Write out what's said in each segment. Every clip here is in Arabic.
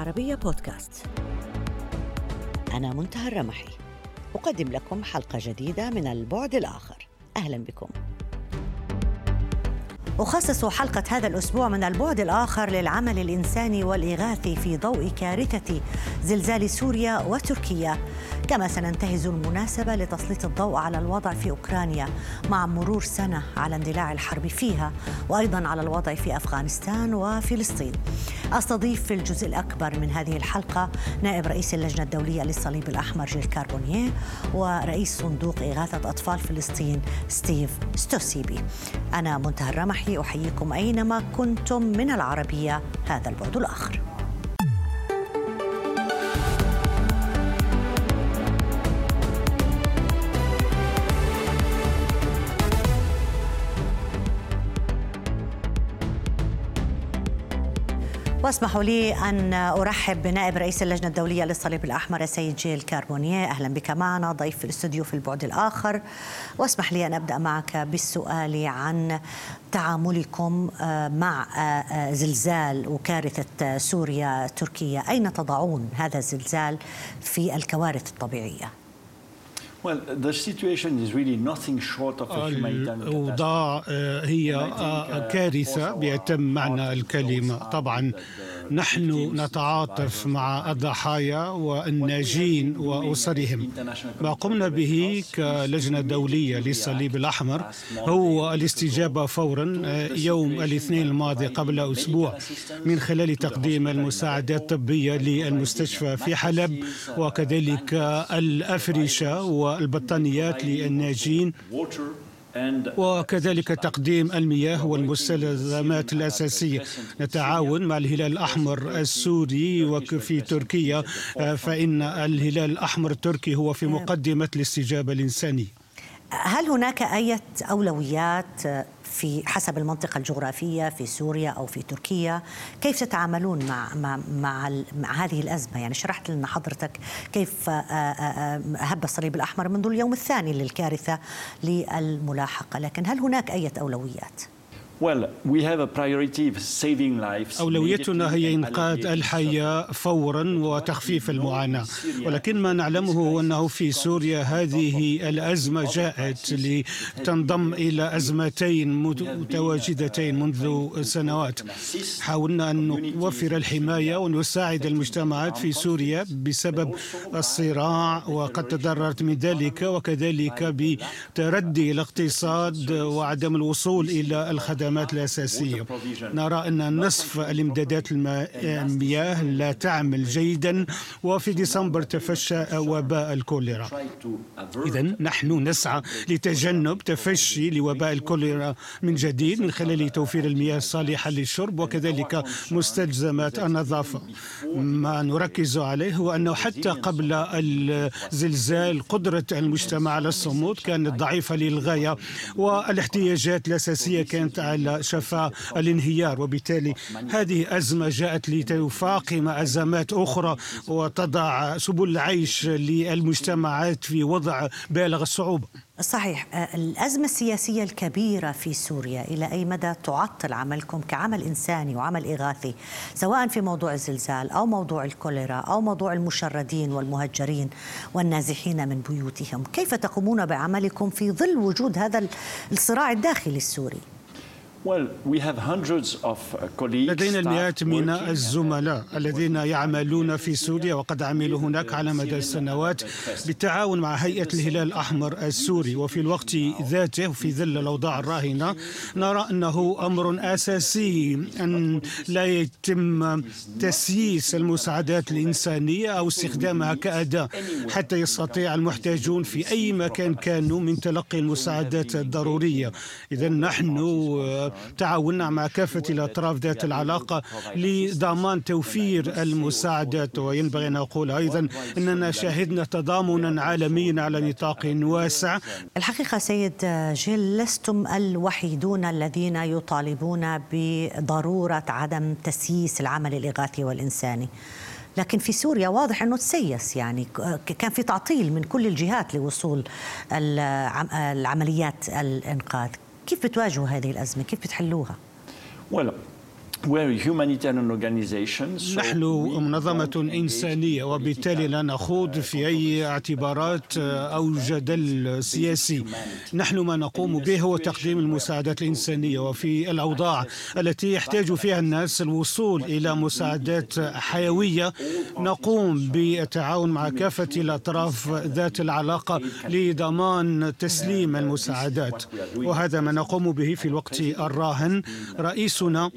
العربية بودكاست. أنا منتهى الرمحي. أقدم لكم حلقة جديدة من البعد الآخر. أهلا بكم. أخصص حلقة هذا الأسبوع من البعد الآخر للعمل الإنساني والإغاثي في ضوء كارثة زلزال سوريا وتركيا. كما سننتهز المناسبة لتسليط الضوء على الوضع في أوكرانيا مع مرور سنة على اندلاع الحرب فيها وأيضا على الوضع في أفغانستان وفلسطين. أستضيف في الجزء الأكبر من هذه الحلقة نائب رئيس اللجنة الدولية للصليب الأحمر جيل كاربونيه ورئيس صندوق إغاثة أطفال فلسطين ستيف سوسيبي. أنا منتهى الرمحي أحييكم أينما كنتم من العربية هذا البعد الآخر. واسمحوا لي أن أرحب بنائب رئيس اللجنة الدولية للصليب الأحمر السيد جيل كاربونيه أهلا بك معنا ضيف في الاستوديو في البعد الآخر. واسمح لي أن أبدأ معك بالسؤال عن تعاملكم آه، مع آه، آه، زلزال وكارثة سوريا تركيا. أين تضعون هذا الزلزال في الكوارث الأوضاع هي كارثة بأتم معنى الكلمة. طبعا نحن نتعاطف مع الضحايا والناجين وأسرهم. ما قمنا به كلجنة دولية للصليب الأحمر هو الاستجابة فورا يوم الاثنين الماضي قبل أسبوع من خلال تقديم المساعدات الطبية للمستشفى في حلب وكذلك الأفرشة والبطانيات للناجين. وكذلك تقديم المياه والمستلزمات الأساسية. نتعاون مع الهلال الأحمر السوري وفي تركيا فإن الهلال الأحمر التركي هو في مقدمة الاستجابة الإنسانية. هل هناك أي أولويات في حسب المنطقة الجغرافية في سوريا أو في تركيا. كيف تتعاملون مع, مع, مع, مع هذه الأزمة؟ يعني شرحت لنا حضرتك كيف هب الصليب الأحمر منذ اليوم الثاني للكارثة للملاحقة. لكن هل هناك أي أولويات؟ أولويتنا هي إنقاذ الحياة فورا وتخفيف المعاناة. ولكن ما نعلمه هو أنه في سوريا هذه الأزمة جاءت لتنضم إلى أزمتين متواجدتين منذ سنوات. حاولنا أن نوفر الحماية ونساعد المجتمعات في سوريا بسبب الصراع وقد تضررت من ذلك وكذلك بتردي الاقتصاد وعدم الوصول إلى الخدمات. الخدمات الأساسية. نرى أن نصف الإمدادات المياه لا تعمل جيدا وفي ديسمبر تفشى وباء الكوليرا. إذا نحن نسعى لتجنب تفشي لوباء الكوليرا من جديد من خلال توفير المياه الصالحة للشرب وكذلك مستلزمات النظافة. ما نركز عليه هو أنه حتى قبل الزلزال قدرة المجتمع على الصمود كانت ضعيفة للغاية والاحتياجات الأساسية كانت على شفا الانهيار وبالتالي هذه أزمة جاءت لتفاقم أزمات أخرى وتضع سبل العيش للمجتمعات في وضع بالغ الصعوبة صحيح الأزمة السياسية الكبيرة في سوريا إلى أي مدى تعطل عملكم كعمل إنساني وعمل إغاثي سواء في موضوع الزلزال أو موضوع الكوليرا أو موضوع المشردين والمهجرين والنازحين من بيوتهم كيف تقومون بعملكم في ظل وجود هذا الصراع الداخلي السوري؟ لدينا المئات من الزملاء الذين يعملون في سوريا وقد عملوا هناك على مدى السنوات بالتعاون مع هيئة الهلال الأحمر السوري. وفي الوقت ذاته في ظل الأوضاع الراهنة نرى أنه أمر أساسي أن لا يتم تسييس المساعدات الإنسانية أو استخدامها كأداة حتى يستطيع المحتاجون في أي مكان كانوا من تلقي المساعدات الضرورية. إذا نحن تعاوننا مع كافة الأطراف ذات العلاقة لضمان توفير المساعدات وينبغي أن أقول أيضا أننا شهدنا تضامنا عالميا على نطاق واسع. الحقيقة سيد جيل لستم الوحيدون الذين يطالبون بضرورة عدم تسييس العمل الإغاثي والإنساني. لكن في سوريا واضح أنه تسيس يعني كان في تعطيل من كل الجهات لوصول العمليات الإنقاذ. كيف بتواجهوا هذه الأزمة؟ كيف بتحلوها؟ well, نحن منظمة إنسانية وبالتالي لا نخوض في أي اعتبارات أو جدل سياسي. نحن ما نقوم به هو تقديم المساعدات الإنسانية وفي الأوضاع التي يحتاج فيها الناس الوصول إلى مساعدات حيوية. نقوم بالتعاون مع كافة الأطراف ذات العلاقة لضمان تسليم المساعدات. وهذا ما نقوم به في الوقت الراهن. رئيسنا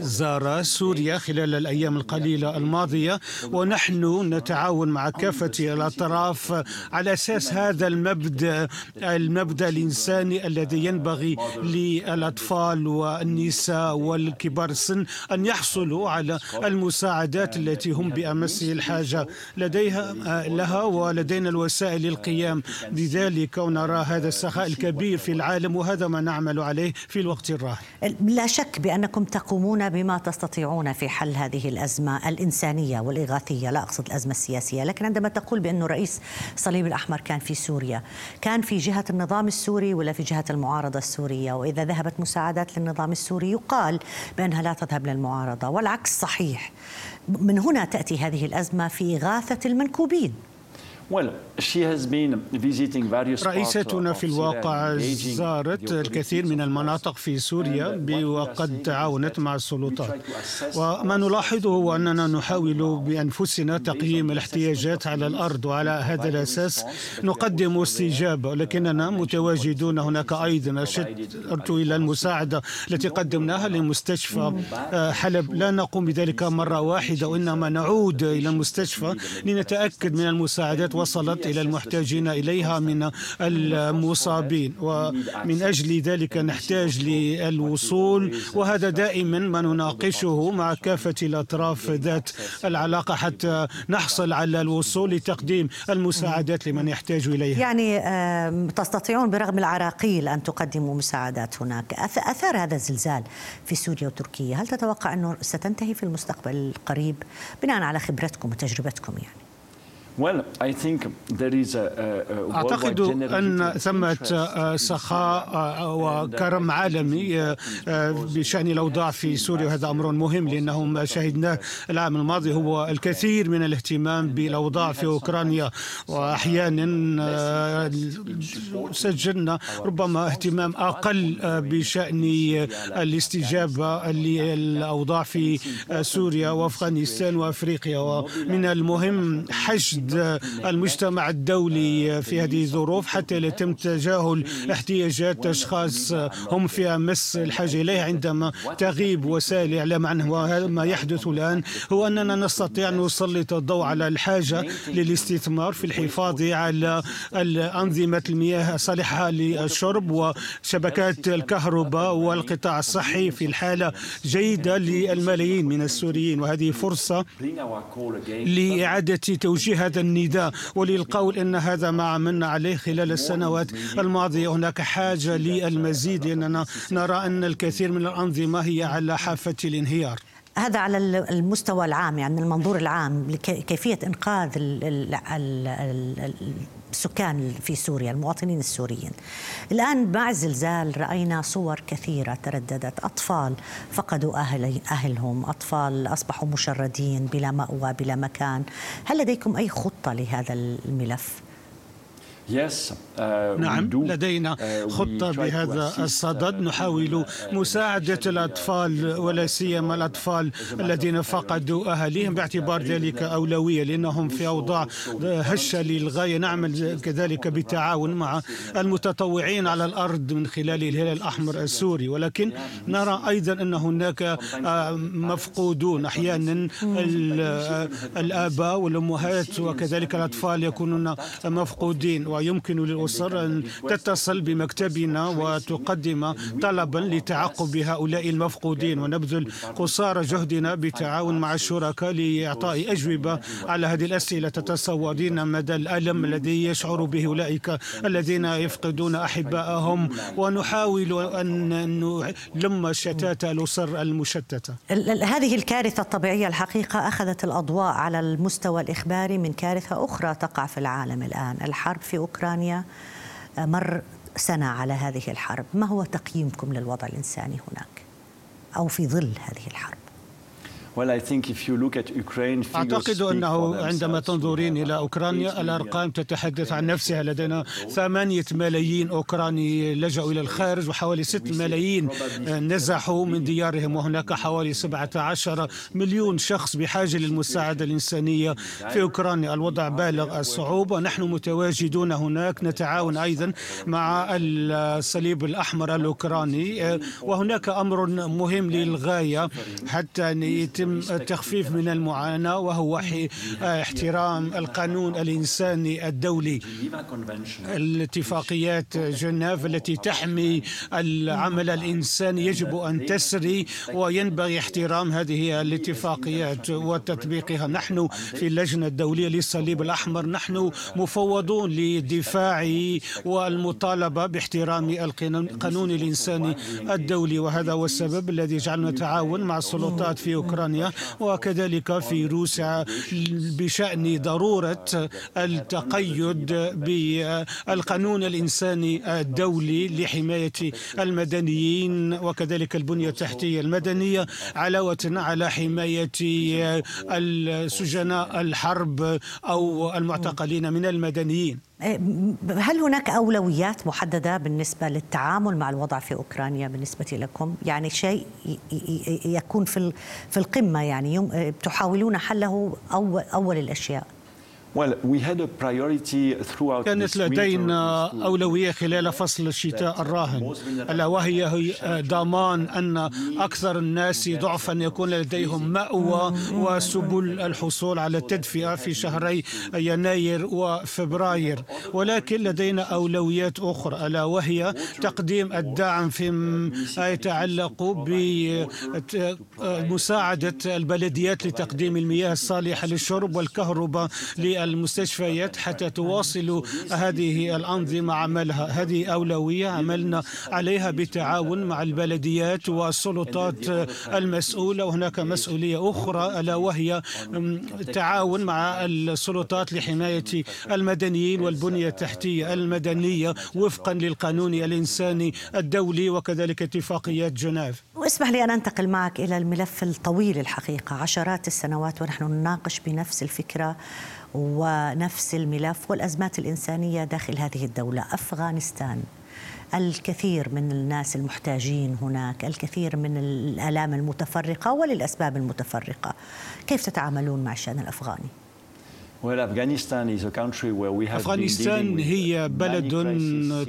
زار سوريا خلال الأيام القليلة الماضية ونحن نتعاون مع كافة الأطراف على أساس هذا المبدأ المبدأ الإنساني الذي ينبغي للأطفال والنساء والكبار السن أن يحصلوا على المساعدات التي هم بأمس الحاجة لديها لها ولدينا الوسائل للقيام بذلك ونرى هذا السخاء الكبير في العالم وهذا ما نعمل عليه في الوقت الراهن. لا شك بأنكم تقومون بما تستطيعون في حل هذه الأزمة الإنسانية والإغاثية. لا أقصد الأزمة السياسية لكن عندما تقول بأن رئيس الصليب الأحمر كان في سوريا كان في جهة النظام السوري ولا في جهة المعارضة السورية؟ وإذا ذهبت مساعدات للنظام السوري يقال بأنها لا تذهب للمعارضة والعكس صحيح. من هنا تأتي هذه الأزمة في إغاثة المنكوبين. رئيستنا في الواقع زارت الكثير من المناطق في سوريا وقد تعاونت مع السلطات. وما نلاحظه هو أننا نحاول بأنفسنا تقييم الاحتياجات على الأرض وعلى هذا الأساس نقدم استجابة. لكننا متواجدون هناك أيضا. أشرت إلى المساعدة التي قدمناها لمستشفى حلب. لا نقوم بذلك مرة واحدة وإنما نعود إلى المستشفى لنتأكد من المساعدات. وصلت إلى المحتاجين إليها من المصابين ومن أجل ذلك نحتاج للوصول وهذا دائما ما نناقشه مع كافة الأطراف ذات العلاقة حتى نحصل على الوصول لتقديم المساعدات لمن يحتاج إليها. يعني تستطيعون برغم العراقيل أن تقدموا مساعدات هناك. أثار هذا الزلزال في سوريا وتركيا هل تتوقع أنه ستنتهي في المستقبل القريب؟ بناء على خبرتكم وتجربتكم يعني. أعتقد أن ثمة سخاء وكرم عالمي بشأن الأوضاع في سوريا وهذا أمر مهم لأنه ما شهدناه العام الماضي هو الكثير من الاهتمام بالأوضاع في أوكرانيا وأحيانا سجلنا ربما اهتمام أقل بشأن الاستجابة للأوضاع في سوريا وأفغانستان وأفريقيا ومن المهم حشد المجتمع الدولي في هذه الظروف حتى لا يتم تجاهل احتياجات أشخاص. هم في أمس الحاجة إليه عندما تغيب وسائل الإعلام عنه. وهذا ما يحدث الآن هو أننا نستطيع أن نسلط الضوء على الحاجة للاستثمار في الحفاظ على أنظمة المياه الصالحة للشرب وشبكات الكهرباء والقطاع الصحي في الحالة جيدة للملايين من السوريين. وهذه فرصة لإعادة توجيه هذا النداء وللقول إن هذا ما عملنا عليه خلال السنوات الماضية. هناك حاجة للمزيد لأننا نرى أن الكثير من الأنظمة هي على حافة الانهيار. هذا على المستوى العام يعني المنظور العام لكيفيه إنقاذ السكان في سوريا المواطنين السوريين. الآن مع الزلزال رأينا صور كثيرة ترددت. أطفال فقدوا أهل أهلهم. أطفال أصبحوا مشردين بلا مأوى بلا مكان. هل لديكم أي خطة لهذا الملف؟ Uh, نعم لدينا uh, خطة بهذا الصدد. نحاول مساعدة الأطفال ولا سيما الأطفال الذين فقدوا أهاليهم. باعتبار ذلك أولوية لأنهم في أوضاع هشة للغاية. نعمل كذلك بالتعاون مع المتطوعين على الأرض من خلال الهلال الأحمر السوري. ولكن نرى أيضا أن هناك آه، مفقودون. أحيانا الآباء والأمهات وكذلك الأطفال يكونون مفقودين. ويمكن للأسر أن تتصل بمكتبنا وتقدم طلبا لتعقب هؤلاء المفقودين. ونبذل قصارى جهدنا بالتعاون مع الشركاء لإعطاء أجوبة على هذه الأسئلة. تتصورين مدى الألم الذي يشعر به أولئك الذين يفقدون أحبائهم ونحاول أن نلم شتات الأسر المشتتة. هذه الكارثة الطبيعية الحقيقة أخذت الأضواء على المستوى الإخباري من كارثة أخرى تقع في العالم الآن. الحرب في أوكرانيا مر سنة على هذه الحرب ما هو تقييمكم للوضع الإنساني هناك؟ أو في ظل هذه الحرب أعتقد أنه عندما تنظرين إلى أوكرانيا الأرقام تتحدث عن نفسها. لدينا ثمانية ملايين أوكراني لجأوا إلى الخارج وحوالي ست ملايين نزحوا من ديارهم وهناك حوالي 17 مليون شخص بحاجة للمساعدة الإنسانية في أوكرانيا. الوضع بالغ الصعوبة. ونحن متواجدون هناك. نتعاون أيضا مع الصليب الأحمر الأوكراني وهناك أمر مهم للغاية حتى يتم التخفيف من المعاناة وهو احترام القانون الإنساني الدولي. الاتفاقيات جنيف التي تحمي العمل الإنساني يجب أن تسري وينبغي احترام هذه الاتفاقيات وتطبيقها. نحن في اللجنة الدولية للصليب الأحمر نحن مفوضون للدفاع والمطالبة باحترام القانون الإنساني الدولي. وهذا هو السبب الذي جعلنا نتعاون مع السلطات في أوكرانيا. أوكرانيا وكذلك في روسيا بشأن ضرورة التقيد بالقانون الإنساني الدولي لحماية المدنيين وكذلك البنية التحتية المدنية علاوة على حماية السجناء الحرب أو المعتقلين من المدنيين. هل هناك أولويات محددة بالنسبة للتعامل مع الوضع في أوكرانيا بالنسبة لكم؟ يعني شيء يكون في القمة يعني تحاولون حله أول الأشياء. كانت لدينا أولوية خلال فصل الشتاء الراهن. ألا وهي ضمان أن أكثر الناس ضعفا يكون لديهم مأوى وسبل الحصول على التدفئة في شهري يناير وفبراير. ولكن لدينا أولويات أخرى. ألا وهي تقديم الدعم فيما يتعلق بمساعدة البلديات لتقديم المياه الصالحة للشرب والكهرباء المستشفيات حتى تواصل هذه الأنظمة عملها. هذه أولوية عملنا عليها بالتعاون مع البلديات والسلطات المسؤولة. وهناك مسؤولية أخرى ألا وهي التعاون. مع السلطات لحماية المدنيين والبنية التحتية المدنية وفقا للقانون الإنساني الدولي وكذلك اتفاقيات جنيف. واسمح لي أن أنتقل معك إلى الملف الطويل الحقيقة. عشرات السنوات ونحن نناقش بنفس الفكرة. ونفس الملف والأزمات الإنسانية داخل هذه الدولة. أفغانستان الكثير من الناس المحتاجين هناك الكثير من الآلام المتفرقة وللأسباب المتفرقة. كيف تتعاملون مع الشأن الأفغاني؟ أفغانستان هي بلد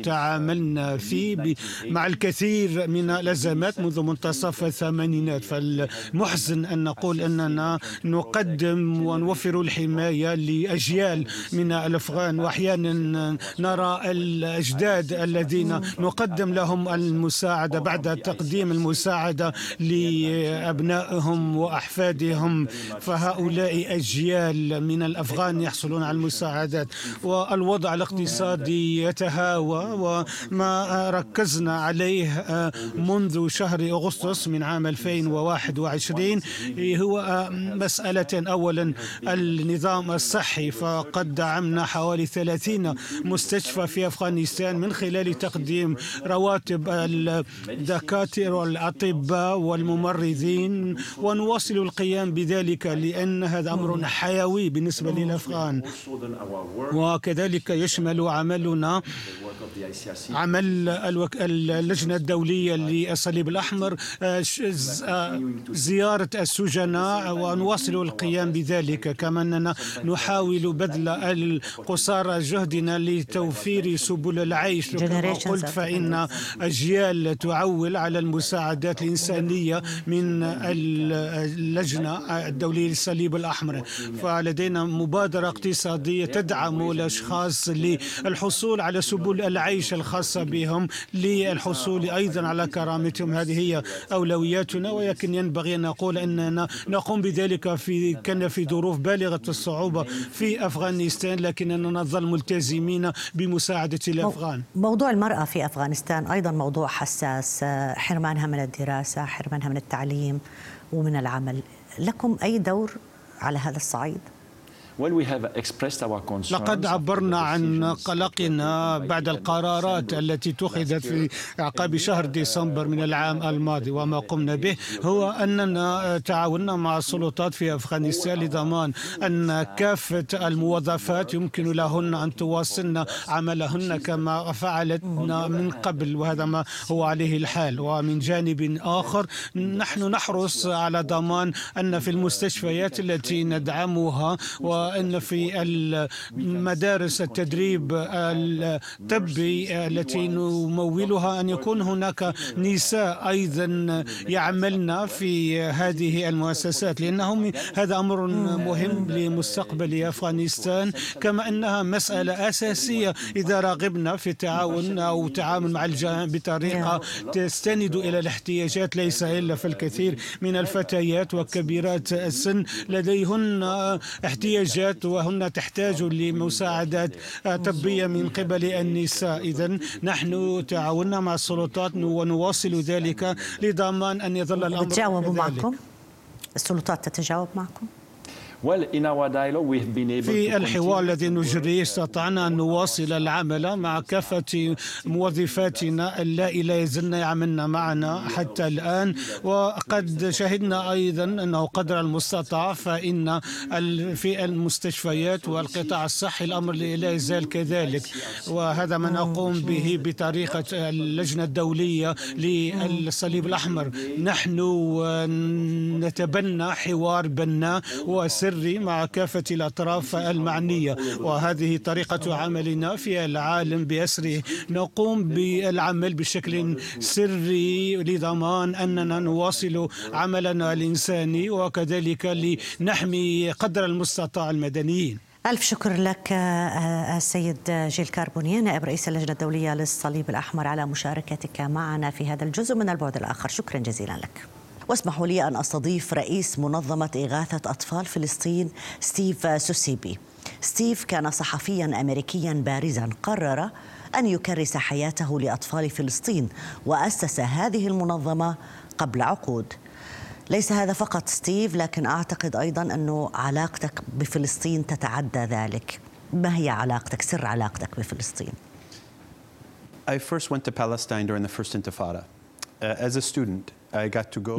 تعاملنا فيه مع الكثير من الأزمات منذ منتصف الثمانينات. فالمحزن أن نقول أننا نقدم ونوفر الحماية لأجيال من الأفغان. وأحيانا نرى الأجداد الذين نقدم لهم المساعدة بعد تقديم المساعدة لأبنائهم وأحفادهم. فهؤلاء أجيال من الأفغان الأفغان يحصلون على المساعدات والوضع الاقتصادي يتهاوى وما ركزنا عليه آه، منذ شهر أغسطس من عام 2021 هو آه، مسألة أولا النظام الصحي فقد دعمنا حوالي 30 مستشفى في أفغانستان من خلال تقديم رواتب الدكاترة والأطباء والممرضين ونواصل القيام بذلك لأن هذا أمر حيوي بالنسبة لنا. الأفغان. وكذلك يشمل عملنا عمل اللجنة الدولية للصليب الأحمر آه، آه، زيارة السجناء ونواصل القيام بذلك. كما أننا نحاول بذل قصارى جهدنا لتوفير سبل العيش. كما قلت فإن أجيال تعول على المساعدات الإنسانية من اللجنة الدولية للصليب الأحمر. فلدينا مبادرة اقتصادية تدعم الأشخاص للحصول على سبل العيش الخاصة بهم للحصول أيضا على كرامتهم. هذه هي أولوياتنا ولكن ينبغي أن نقول أننا نقوم بذلك في كان في ظروف بالغة الصعوبة في أفغانستان لكننا نظل ملتزمين بمساعدة الأفغان. موضوع المرأة في أفغانستان أيضا موضوع حساس حرمانها من الدراسة حرمانها من التعليم ومن العمل. لكم أي دور على هذا الصعيد؟ لقد عبرنا عن قلقنا بعد القرارات التي اتخذت في أعقاب شهر ديسمبر من العام الماضي. وما قمنا به هو أننا تعاوننا مع السلطات في أفغانستان لضمان أن كافة الموظفات يمكن لهن أن تواصلن عملهن كما فعلتنا من قبل وهذا ما هو عليه الحال. ومن جانب آخر نحن نحرص على ضمان أن في المستشفيات التي ندعمها وأن في المدارس التدريب الطبي التي نمولها أن يكون هناك نساء أيضا يعملن في هذه المؤسسات لأنهم هذا أمر مهم لمستقبل أفغانستان كما أنها مسألة أساسية. إذا رغبنا في التعاون أو تعامل مع الجانب بطريقة تستند إلى الاحتياجات ليس إلا في الكثير من الفتيات وكبيرات السن لديهن احتياجات وهن تحتاج لمساعدات طبية من قبل النساء. إذا نحن تعاوننا مع السلطات ونواصل ذلك لضمان أن يظل الأمر تجاوبوا معكم؟ السلطات تتجاوب معكم؟ في الحوار الذي نجريه استطعنا أن نواصل العمل مع كافة موظفاتنا. اللائي لا يزلن يعملن معنا حتى الآن. وقد شهدنا أيضا أنه قدر المستطاع فإن في المستشفيات والقطاع الصحي الأمر لا يزال كذلك. وهذا ما نقوم به بطريقة اللجنة الدولية للصليب الأحمر. نحن نتبنى حوار بناء وسر سري مع كافة الأطراف المعنية. وهذه طريقة عملنا في العالم بأسره نقوم بالعمل بشكل سري لضمان أننا نواصل عملنا الإنساني وكذلك لنحمي قدر المستطاع المدنيين. ألف شكر لك السيد جيل كاربونيا نائب رئيس اللجنة الدولية للصليب الأحمر على مشاركتك معنا في هذا الجزء من البعد الآخر. شكرا جزيلا لك. واسمحوا لي أن أستضيف رئيس منظمة إغاثة أطفال فلسطين ستيف سوسيبي. ستيف كان صحفيا أمريكيا بارزا قرر أن يكرس حياته لأطفال فلسطين وأسس هذه المنظمة قبل عقود. ليس هذا فقط ستيف لكن أعتقد أيضا أنه علاقتك بفلسطين تتعدى ذلك. ما هي علاقتك؟ سر علاقتك بفلسطين. I first went to Palestine during the first intifada. Uh, as a student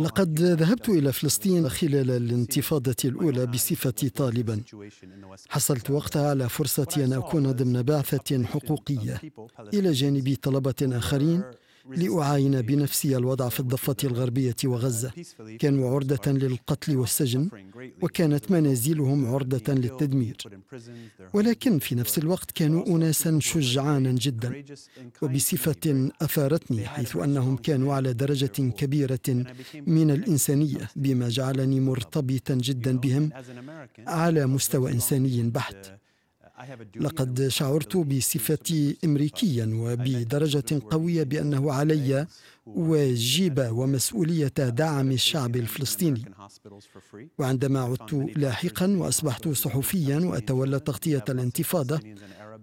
لقد ذهبت إلى فلسطين خلال الانتفاضة الأولى بصفة طالبا. حصلت وقتها على فرصة أن أكون ضمن بعثة حقوقية. إلى جانب طلبة آخرين لأعاين بنفسي الوضع في الضفة الغربية وغزة. كانوا عرضة للقتل والسجن وكانت منازلهم عرضة للتدمير. ولكن في نفس الوقت كانوا أناسا شجعانا جدا وبصفة أثارتني حيث أنهم كانوا على درجة كبيرة من الإنسانية بما جعلني مرتبطا جدا بهم على مستوى إنساني بحت. لقد شعرت بصفتي امريكيا وبدرجة قوية بأنه علي واجب ومسؤولية دعم الشعب الفلسطيني. وعندما عدت لاحقا وأصبحت صحفيا وأتولى تغطية الانتفاضة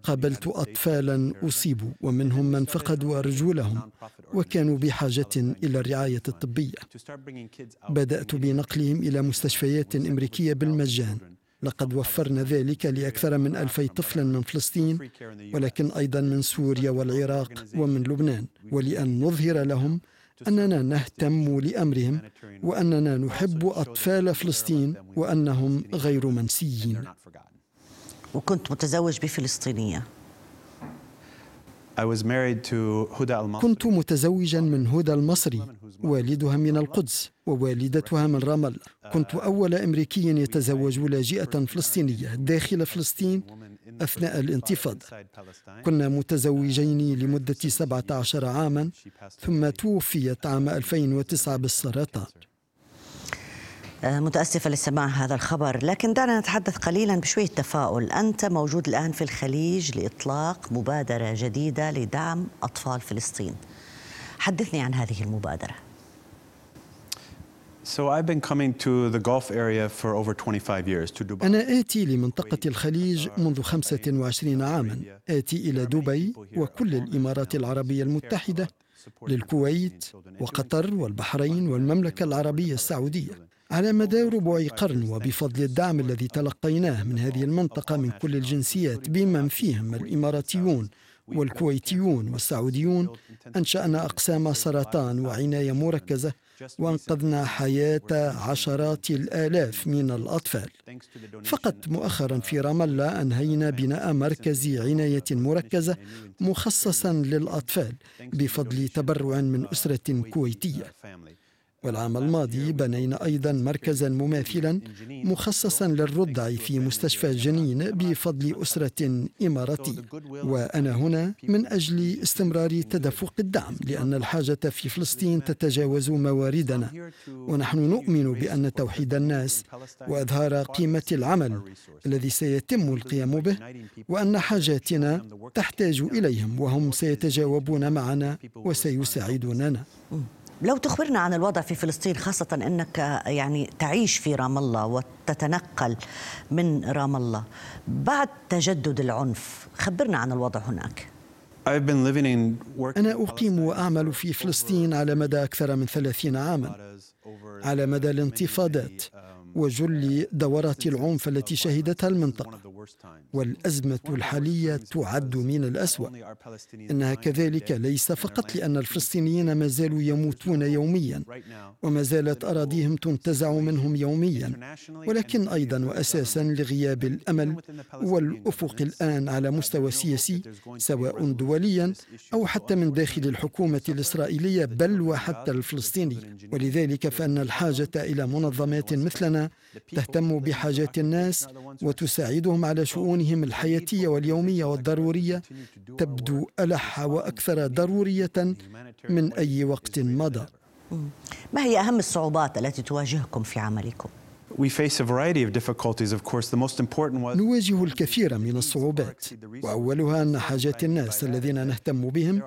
قابلت اطفالا اصيبوا ومنهم من فقدوا ارجلهم وكانوا بحاجة إلى الرعاية الطبية. بدأت بنقلهم إلى مستشفيات أمريكية بالمجان. لقد وفرنا ذلك لأكثر من ألفي طفل من فلسطين ولكن أيضا من سوريا والعراق ومن لبنان. ولأن نظهر لهم أننا نهتم لأمرهم وأننا نحب أطفال فلسطين وأنهم غير منسيين. وكنت متزوج بفلسطينية. كنت متزوجا من هدى المصري والدها من القدس ووالدتها من رام الله كنت أول أمريكي يتزوج لاجئة فلسطينية داخل فلسطين أثناء الانتفاضة. كنا متزوجين لمدة 17 عاما ثم توفيت عام 2009 بالسرطان. متأسفة لسماع هذا الخبر لكن دعنا نتحدث قليلا بشوية تفاؤل. أنت موجود الآن في الخليج لإطلاق مبادرة جديدة لدعم أطفال فلسطين. حدثني عن هذه المبادرة. So I've been coming to the Gulf area for over 25 years to Dubai. أنا آتي لمنطقة الخليج منذ 25 عاما. آتي إلى دبي وكل الإمارات العربية المتحدة للكويت وقطر والبحرين والمملكة العربية السعودية. على مدى ربع قرن وبفضل الدعم الذي تلقيناه من هذه المنطقة من كل الجنسيات بمن فيهم الإماراتيون والكويتيون والسعوديون أنشأنا أقسام سرطان وعناية مركزة وأنقذنا حياة عشرات الآلاف من الأطفال. فقط مؤخرا في رام الله أنهينا بناء مركز عناية مركزة مخصصا للأطفال بفضل تبرع من أسرة كويتية. والعام الماضي بنينا أيضا مركزا مماثلا مخصصا للرضع في مستشفى جنين بفضل أسرة إماراتية وأنا هنا من أجل استمرار تدفق الدعم لأن الحاجة في فلسطين تتجاوز مواردنا. ونحن نؤمن بأن توحيد الناس وإظهار قيمة العمل الذي سيتم القيام به وأن حاجاتنا تحتاج إليهم وهم سيتجاوبون معنا وسيساعدوننا. لو تخبرنا عن الوضع في فلسطين خاصة أنك يعني تعيش في رام الله وتتنقل من رام الله. بعد تجدد العنف خبرنا عن الوضع هناك. أنا أقيم وأعمل في فلسطين على مدى أكثر من ثلاثين عاما على مدى الانتفاضات وجل دورات العنف التي شهدتها المنطقة. والأزمة الحالية تعد من الأسوأ. إنها كذلك ليس فقط لأن الفلسطينيين ما زالوا يموتون يوميا. وما زالت أراضيهم تنتزع منهم يوميا. ولكن أيضا وأساسا لغياب الأمل والأفق الآن على مستوى سياسي سواء دوليا أو حتى من داخل الحكومة الإسرائيلية بل وحتى الفلسطيني. ولذلك فإن الحاجة إلى منظمات مثلنا تهتم بحاجات الناس وتساعدهم على شؤونهم الحياتية واليومية والضرورية تبدو ألح وأكثر ضرورية من أي وقت مضى. ما هي أهم الصعوبات التي تواجهكم في عملكم؟ نواجه الكثير من الصعوبات وأولها أن حاجات الناس الذين نهتم بهم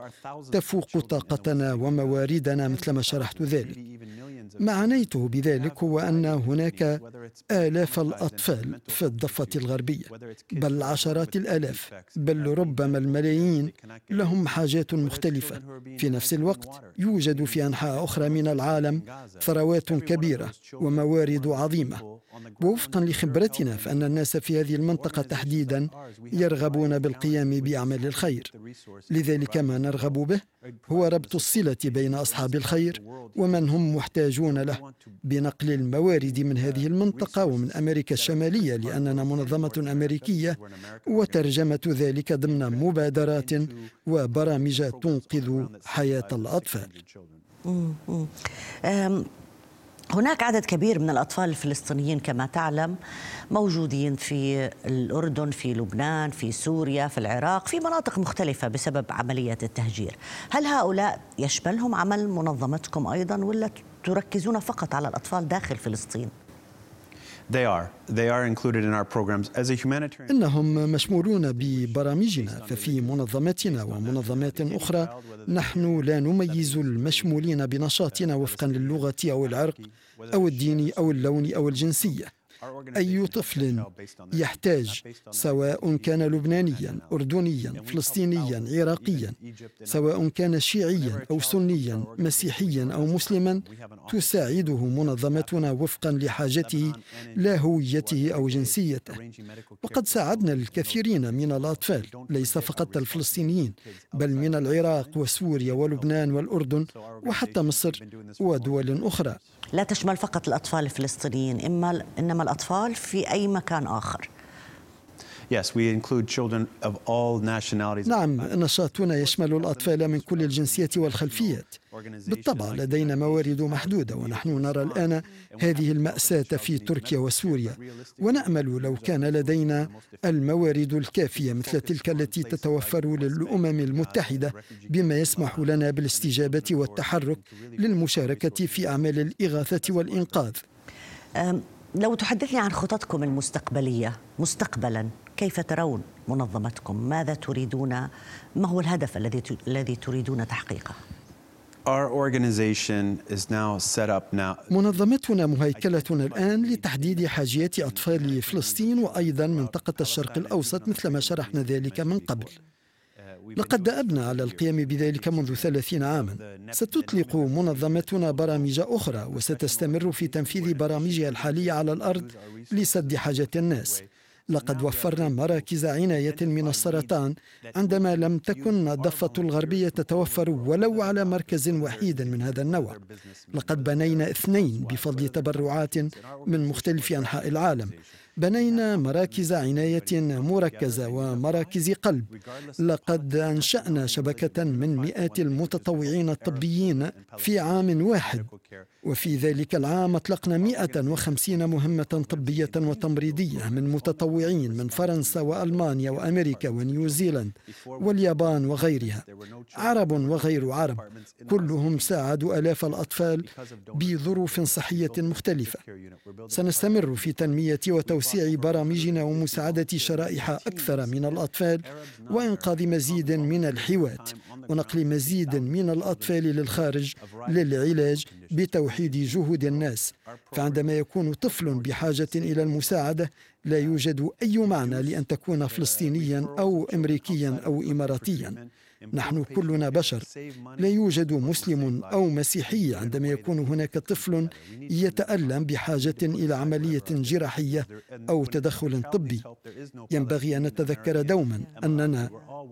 تفوق طاقتنا ومواردنا مثلما شرحت ذلك. ما عنيته بذلك هو أن هناك آلاف الأطفال في الضفة الغربية بل عشرات الآلاف بل ربما الملايين. لهم حاجات مختلفة. في نفس الوقت يوجد في أنحاء أخرى من العالم ثروات كبيرة وموارد عظيمة. ووفقا لخبرتنا فأن الناس في هذه المنطقة تحديدا يرغبون بالقيام بأعمال الخير. لذلك ما نرغب به هو ربط الصلة بين أصحاب الخير ومن هم محتاجون له بنقل الموارد من هذه المنطقة ومن أمريكا الشمالية لأننا منظمة أمريكية وترجمة ذلك ضمن مبادرات وبرامج تنقذ حياة الأطفال. هناك عدد كبير من الأطفال الفلسطينيين كما تعلم موجودين في الأردن في لبنان في سوريا في العراق في مناطق مختلفة بسبب عملية التهجير هل هؤلاء يشملهم عمل منظمتكم أيضا ولا تركزون فقط على الأطفال داخل فلسطين؟ إنهم مشمولون ببرامجنا ففي منظمتنا ومنظمات أخرى نحن لا نميز المشمولين بنشاطنا وفقا للغة أو العرق أو الدين أو اللون أو الجنسية. أي طفل يحتاج سواء كان لبنانيا أردنيا فلسطينيا عراقيا سواء كان شيعيا أو سنيا مسيحيا أو مسلما تساعده منظمتنا وفقا لحاجته لا هويته أو جنسيته. وقد ساعدنا الكثيرين من الأطفال ليس فقط الفلسطينيين بل من العراق وسوريا ولبنان والأردن وحتى مصر ودول أخرى. لا تشمل فقط الأطفال الفلسطينيين إما إنما الأطفال في أي مكان آخر. Yes, we include children of all nationalities. نعم نشاطنا يشمل الأطفال من كل الجنسيات والخلفيات. بالطبع لدينا موارد محدودة ونحن نرى الآن هذه المأساة في تركيا وسوريا. ونأمل لو كان لدينا الموارد الكافية مثل تلك التي تتوفر للأمم المتحدة بما يسمح لنا بالاستجابة والتحرك للمشاركة في أعمال الإغاثة والإنقاذ. لو تحدثني عن خططكم المستقبلية مستقبلا كيف ترون منظمتكم؟ ماذا تريدون؟ ما هو الهدف الذي الذي تريدون تحقيقه؟ Our organization is now set up now. منظمتنا مهيكلة الآن لتحديد حاجيات أطفال فلسطين وأيضا منطقة الشرق الأوسط مثل ما شرحنا ذلك من قبل. لقد دأبنا على القيام بذلك منذ ثلاثين عاما. ستطلق منظمتنا برامج أخرى وستستمر في تنفيذ برامجها الحالية على الأرض لسد حاجات الناس. لقد وفرنا مراكز عناية من السرطان عندما لم تكن الضفة الغربية تتوفر ولو على مركز وحيد من هذا النوع. لقد بنينا اثنين بفضل تبرعات من مختلف أنحاء العالم. بنينا مراكز عناية مركزة ومراكز قلب. لقد أنشأنا شبكة من مئات المتطوعين الطبيين في عام واحد. وفي ذلك العام أطلقنا 150 مهمة طبية وتمريضية من متطوعين من فرنسا وألمانيا وأمريكا ونيوزيلاند واليابان وغيرها. عرب وغير عرب. كلهم ساعدوا آلاف الأطفال بظروف صحية مختلفة. سنستمر في تنمية وتوسيع برامجنا ومساعدة شرائح أكثر من الأطفال وإنقاذ مزيد من الحوات. ونقل مزيد من الأطفال للخارج للعلاج بتوحيد جهود الناس. فعندما يكون طفل بحاجة إلى المساعدة لا يوجد أي معنى لأن تكون فلسطينيا أو أمريكيا أو إماراتيا. نحن كلنا بشر. لا يوجد مسلم أو مسيحي عندما يكون هناك طفل يتألم بحاجة إلى عملية جراحية أو تدخل طبي. ينبغي أن نتذكر دوما أننا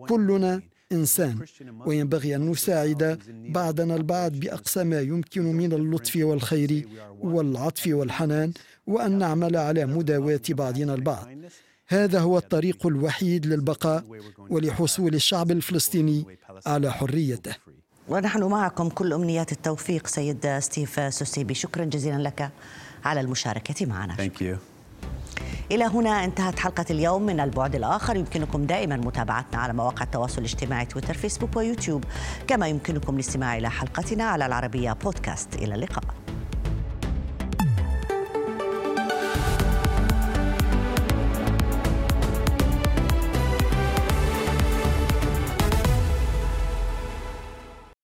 كلنا انسان وينبغي أن نساعد بعضنا البعض بأقصى ما يمكن من اللطف والخير والعطف والحنان وأن نعمل على مداواة بعضنا البعض. هذا هو الطريق الوحيد للبقاء ولحصول الشعب الفلسطيني على حريته. ونحن معكم كل أمنيات التوفيق سيد ستيف سوسيبي. شكرا جزيلا لك على المشاركة معنا. Thank you. إلى هنا انتهت حلقة اليوم من البعد الآخر. يمكنكم دائما متابعتنا على مواقع التواصل الاجتماعي تويتر فيسبوك ويوتيوب. كما يمكنكم الاستماع إلى حلقتنا على العربية بودكاست إلى اللقاء.